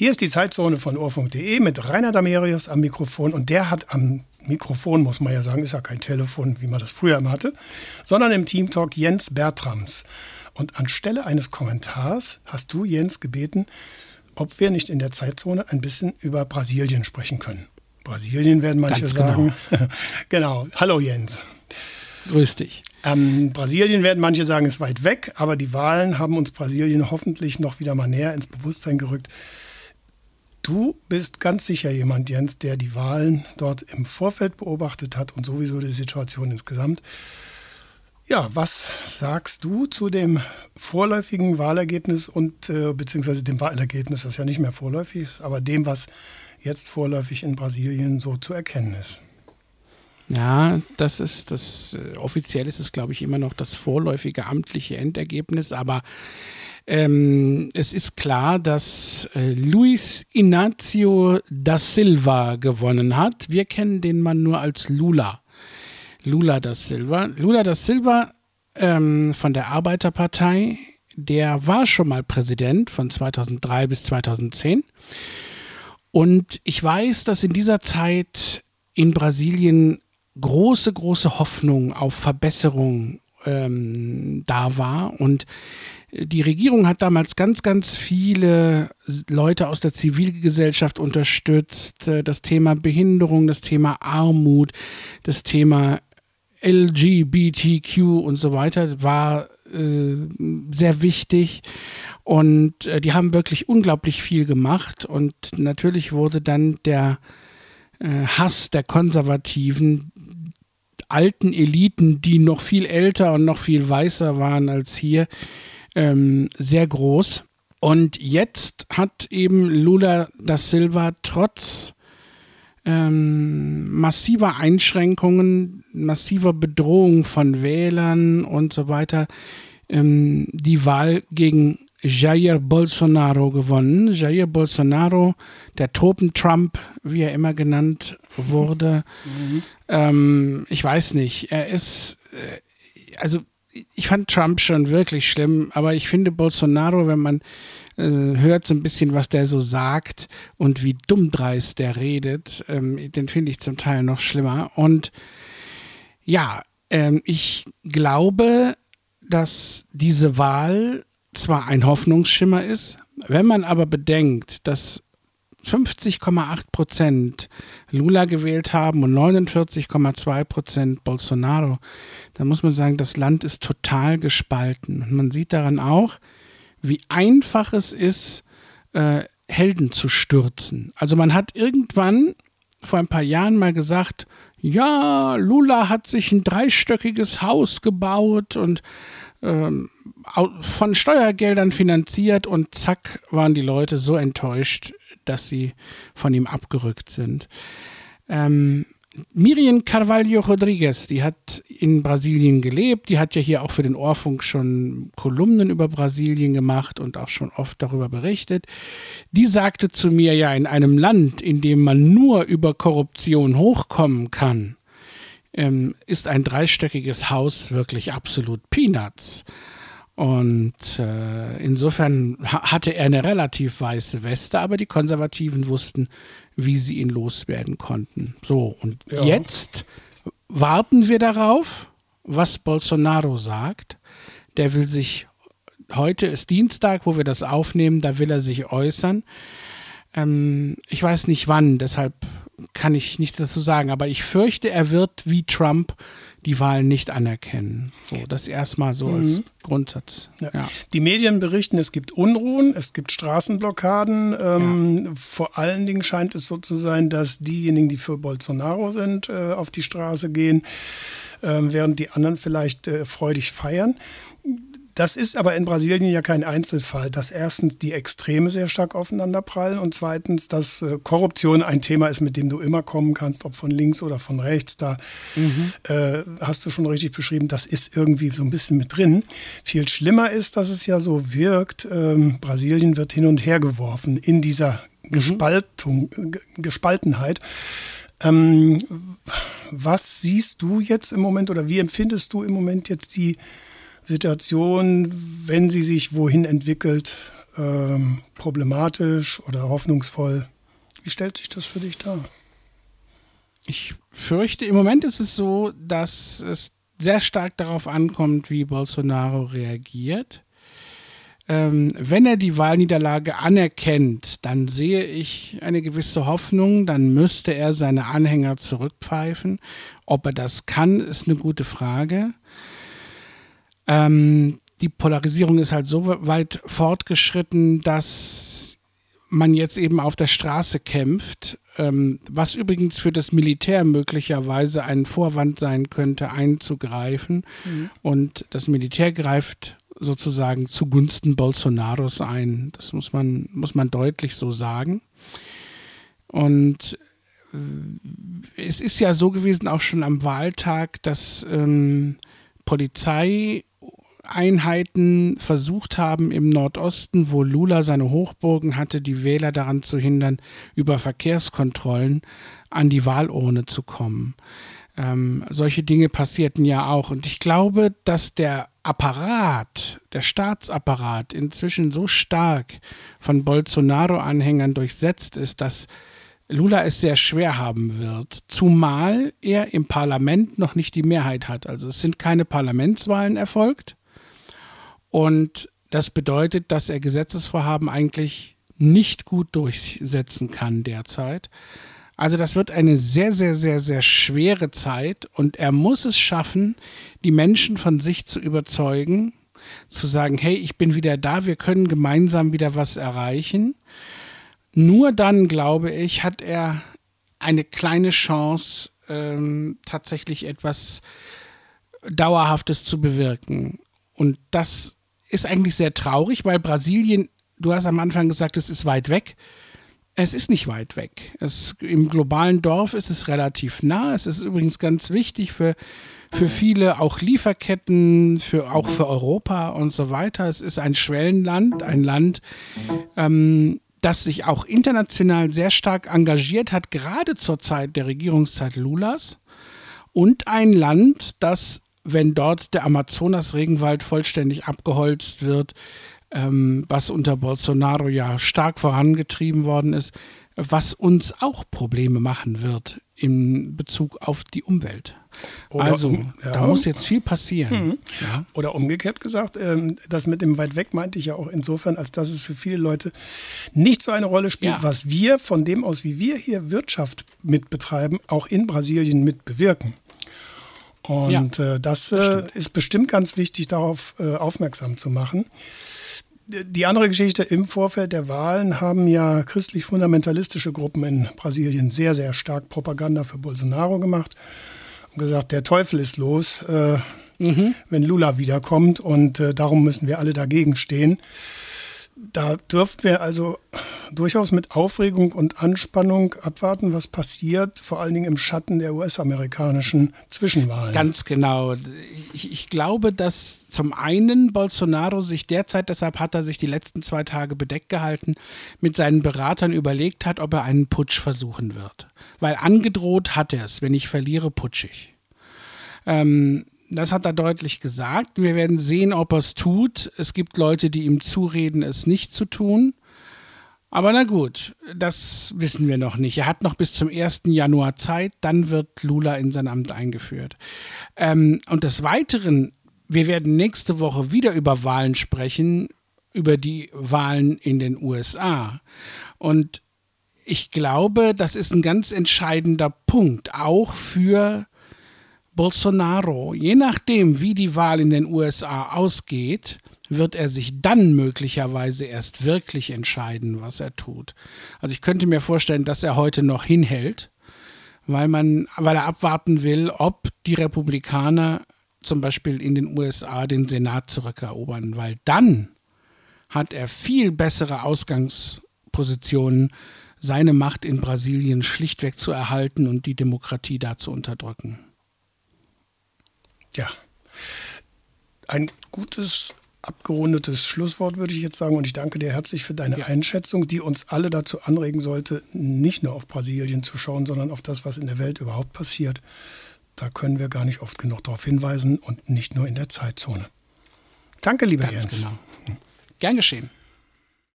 Hier ist die Zeitzone von Ohrfunk.de mit Rainer Damerius am Mikrofon und der hat am Mikrofon, muss man ja sagen, ist ja kein Telefon, wie man das früher immer hatte, sondern im Team Talk Jens Bertrams. Und anstelle eines Kommentars hast du, Jens, gebeten, ob wir nicht in der Zeitzone ein bisschen über Brasilien sprechen können. Brasilien werden manche Ganz sagen. Genau. genau. Hallo Jens. Grüß dich. Ähm, Brasilien werden manche sagen, ist weit weg, aber die Wahlen haben uns Brasilien hoffentlich noch wieder mal näher ins Bewusstsein gerückt. Du bist ganz sicher jemand, Jens, der die Wahlen dort im Vorfeld beobachtet hat und sowieso die Situation insgesamt. Ja, was sagst du zu dem vorläufigen Wahlergebnis und äh, beziehungsweise dem Wahlergebnis, das ja nicht mehr vorläufig ist, aber dem, was jetzt vorläufig in Brasilien so zu erkennen ist? Ja, das ist das äh, offiziell ist es, glaube ich, immer noch das vorläufige amtliche Endergebnis, aber ähm, es ist klar, dass äh, Luis Inácio da Silva gewonnen hat. Wir kennen den Mann nur als Lula. Lula da Silva. Lula da Silva ähm, von der Arbeiterpartei, der war schon mal Präsident von 2003 bis 2010. Und ich weiß, dass in dieser Zeit in Brasilien große, große Hoffnung auf Verbesserung ähm, da war. Und die Regierung hat damals ganz, ganz viele Leute aus der Zivilgesellschaft unterstützt. Äh, das Thema Behinderung, das Thema Armut, das Thema LGBTQ und so weiter war äh, sehr wichtig. Und äh, die haben wirklich unglaublich viel gemacht. Und natürlich wurde dann der äh, Hass der Konservativen alten Eliten, die noch viel älter und noch viel weißer waren als hier, ähm, sehr groß. Und jetzt hat eben Lula da Silva trotz ähm, massiver Einschränkungen, massiver Bedrohung von Wählern und so weiter ähm, die Wahl gegen Jair Bolsonaro gewonnen. Jair Bolsonaro, der Tropen-Trump, wie er immer genannt wurde. Mhm. Ähm, ich weiß nicht, er ist, äh, also ich fand Trump schon wirklich schlimm, aber ich finde Bolsonaro, wenn man äh, hört so ein bisschen, was der so sagt und wie dummdreist der redet, ähm, den finde ich zum Teil noch schlimmer. Und ja, ähm, ich glaube, dass diese Wahl zwar ein Hoffnungsschimmer ist, wenn man aber bedenkt, dass 50,8 Prozent Lula gewählt haben und 49,2 Prozent Bolsonaro, dann muss man sagen, das Land ist total gespalten. Und man sieht daran auch, wie einfach es ist, äh, Helden zu stürzen. Also man hat irgendwann vor ein paar Jahren mal gesagt, ja, Lula hat sich ein dreistöckiges Haus gebaut und ähm, von Steuergeldern finanziert und zack waren die Leute so enttäuscht, dass sie von ihm abgerückt sind. Ähm, Miriam Carvalho Rodriguez, die hat in Brasilien gelebt, die hat ja hier auch für den Ohrfunk schon Kolumnen über Brasilien gemacht und auch schon oft darüber berichtet. Die sagte zu mir ja, in einem Land, in dem man nur über Korruption hochkommen kann, ähm, ist ein dreistöckiges Haus wirklich absolut Peanuts. Und äh, insofern hatte er eine relativ weiße Weste, aber die Konservativen wussten, wie sie ihn loswerden konnten. So, und ja. jetzt warten wir darauf, was Bolsonaro sagt. Der will sich, heute ist Dienstag, wo wir das aufnehmen, da will er sich äußern. Ähm, ich weiß nicht wann, deshalb kann ich nichts dazu sagen, aber ich fürchte, er wird wie Trump die Wahlen nicht anerkennen. So, das erstmal so mhm. als Grundsatz. Ja. Ja. Die Medien berichten, es gibt Unruhen, es gibt Straßenblockaden. Ähm, ja. Vor allen Dingen scheint es so zu sein, dass diejenigen, die für Bolsonaro sind, äh, auf die Straße gehen, äh, während die anderen vielleicht äh, freudig feiern. Das ist aber in Brasilien ja kein Einzelfall, dass erstens die Extreme sehr stark aufeinander prallen und zweitens, dass äh, Korruption ein Thema ist, mit dem du immer kommen kannst, ob von links oder von rechts. Da mhm. äh, hast du schon richtig beschrieben, das ist irgendwie so ein bisschen mit drin. Viel schlimmer ist, dass es ja so wirkt, ähm, Brasilien wird hin und her geworfen in dieser mhm. Gespaltung, Gespaltenheit. Ähm, was siehst du jetzt im Moment oder wie empfindest du im Moment jetzt die Situation, wenn sie sich wohin entwickelt, ähm, problematisch oder hoffnungsvoll? Wie stellt sich das für dich dar? Ich fürchte, im Moment ist es so, dass es sehr stark darauf ankommt, wie Bolsonaro reagiert. Ähm, wenn er die Wahlniederlage anerkennt, dann sehe ich eine gewisse Hoffnung, dann müsste er seine Anhänger zurückpfeifen. Ob er das kann, ist eine gute Frage. Ähm, die Polarisierung ist halt so weit fortgeschritten, dass man jetzt eben auf der Straße kämpft, ähm, was übrigens für das Militär möglicherweise ein Vorwand sein könnte, einzugreifen. Mhm. Und das Militär greift sozusagen zugunsten Bolsonaros ein. Das muss man, muss man deutlich so sagen. Und äh, es ist ja so gewesen, auch schon am Wahltag, dass ähm, Polizei Einheiten versucht haben, im Nordosten, wo Lula seine Hochburgen hatte, die Wähler daran zu hindern, über Verkehrskontrollen an die Wahlurne zu kommen. Ähm, solche Dinge passierten ja auch. Und ich glaube, dass der Apparat, der Staatsapparat inzwischen so stark von Bolsonaro-Anhängern durchsetzt ist, dass Lula es sehr schwer haben wird, zumal er im Parlament noch nicht die Mehrheit hat. Also es sind keine Parlamentswahlen erfolgt. Und das bedeutet, dass er Gesetzesvorhaben eigentlich nicht gut durchsetzen kann derzeit. Also das wird eine sehr, sehr, sehr, sehr schwere Zeit und er muss es schaffen, die Menschen von sich zu überzeugen, zu sagen, hey, ich bin wieder da, wir können gemeinsam wieder was erreichen. Nur dann, glaube ich, hat er eine kleine Chance, ähm, tatsächlich etwas Dauerhaftes zu bewirken. Und das ist eigentlich sehr traurig, weil Brasilien, du hast am Anfang gesagt, es ist weit weg. Es ist nicht weit weg. Es, Im globalen Dorf ist es relativ nah. Es ist übrigens ganz wichtig für, für viele, auch Lieferketten, für, auch für Europa und so weiter. Es ist ein Schwellenland, ein Land, ähm, das sich auch international sehr stark engagiert hat, gerade zur Zeit der Regierungszeit Lulas. Und ein Land, das wenn dort der Amazonas-Regenwald vollständig abgeholzt wird, ähm, was unter Bolsonaro ja stark vorangetrieben worden ist, was uns auch Probleme machen wird in Bezug auf die Umwelt. Oder, also, ja. da muss jetzt viel passieren. Mhm. Ja. Oder umgekehrt gesagt, ähm, das mit dem weit weg meinte ich ja auch insofern, als dass es für viele Leute nicht so eine Rolle spielt, ja. was wir von dem aus, wie wir hier Wirtschaft mitbetreiben, auch in Brasilien mitbewirken. Und ja, äh, das äh, ist bestimmt ganz wichtig, darauf äh, aufmerksam zu machen. Die andere Geschichte, im Vorfeld der Wahlen haben ja christlich-fundamentalistische Gruppen in Brasilien sehr, sehr stark Propaganda für Bolsonaro gemacht und gesagt, der Teufel ist los, äh, mhm. wenn Lula wiederkommt und äh, darum müssen wir alle dagegen stehen. Da dürften wir also durchaus mit Aufregung und Anspannung abwarten, was passiert, vor allen Dingen im Schatten der US-amerikanischen Zwischenwahlen. Ganz genau. Ich, ich, glaube, dass zum einen Bolsonaro sich derzeit, deshalb hat er sich die letzten zwei Tage bedeckt gehalten, mit seinen Beratern überlegt hat, ob er einen Putsch versuchen wird. Weil angedroht hat er es, wenn ich verliere, putsch ich. Ähm, das hat er deutlich gesagt. Wir werden sehen, ob er es tut. Es gibt Leute, die ihm zureden, es nicht zu tun. Aber na gut, das wissen wir noch nicht. Er hat noch bis zum 1. Januar Zeit, dann wird Lula in sein Amt eingeführt. Ähm, und des Weiteren, wir werden nächste Woche wieder über Wahlen sprechen, über die Wahlen in den USA. Und ich glaube, das ist ein ganz entscheidender Punkt, auch für Bolsonaro. Je nachdem, wie die Wahl in den USA ausgeht, wird er sich dann möglicherweise erst wirklich entscheiden, was er tut. Also ich könnte mir vorstellen, dass er heute noch hinhält, weil man, weil er abwarten will, ob die Republikaner zum Beispiel in den USA den Senat zurückerobern, weil dann hat er viel bessere Ausgangspositionen, seine Macht in Brasilien schlichtweg zu erhalten und die Demokratie da zu unterdrücken. Ja, ein gutes abgerundetes Schlusswort, würde ich jetzt sagen. Und ich danke dir herzlich für deine ja. Einschätzung, die uns alle dazu anregen sollte, nicht nur auf Brasilien zu schauen, sondern auf das, was in der Welt überhaupt passiert. Da können wir gar nicht oft genug darauf hinweisen und nicht nur in der Zeitzone. Danke, lieber Ganz Jens. Genau. Gern geschehen.